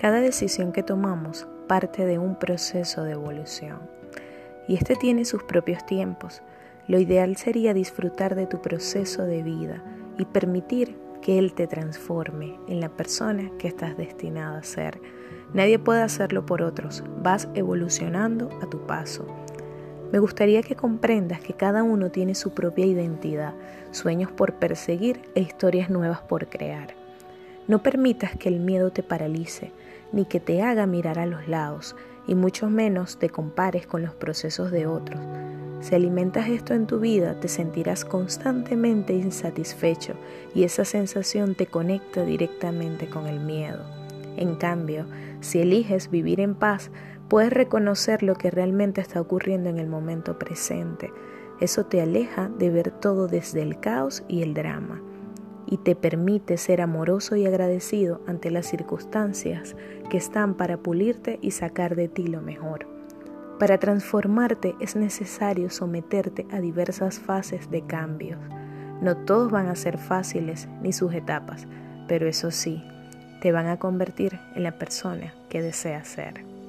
Cada decisión que tomamos parte de un proceso de evolución y este tiene sus propios tiempos. Lo ideal sería disfrutar de tu proceso de vida y permitir que Él te transforme en la persona que estás destinada a ser. Nadie puede hacerlo por otros, vas evolucionando a tu paso. Me gustaría que comprendas que cada uno tiene su propia identidad, sueños por perseguir e historias nuevas por crear. No permitas que el miedo te paralice, ni que te haga mirar a los lados, y mucho menos te compares con los procesos de otros. Si alimentas esto en tu vida, te sentirás constantemente insatisfecho y esa sensación te conecta directamente con el miedo. En cambio, si eliges vivir en paz, puedes reconocer lo que realmente está ocurriendo en el momento presente. Eso te aleja de ver todo desde el caos y el drama y te permite ser amoroso y agradecido ante las circunstancias que están para pulirte y sacar de ti lo mejor. Para transformarte es necesario someterte a diversas fases de cambios. No todos van a ser fáciles ni sus etapas, pero eso sí, te van a convertir en la persona que deseas ser.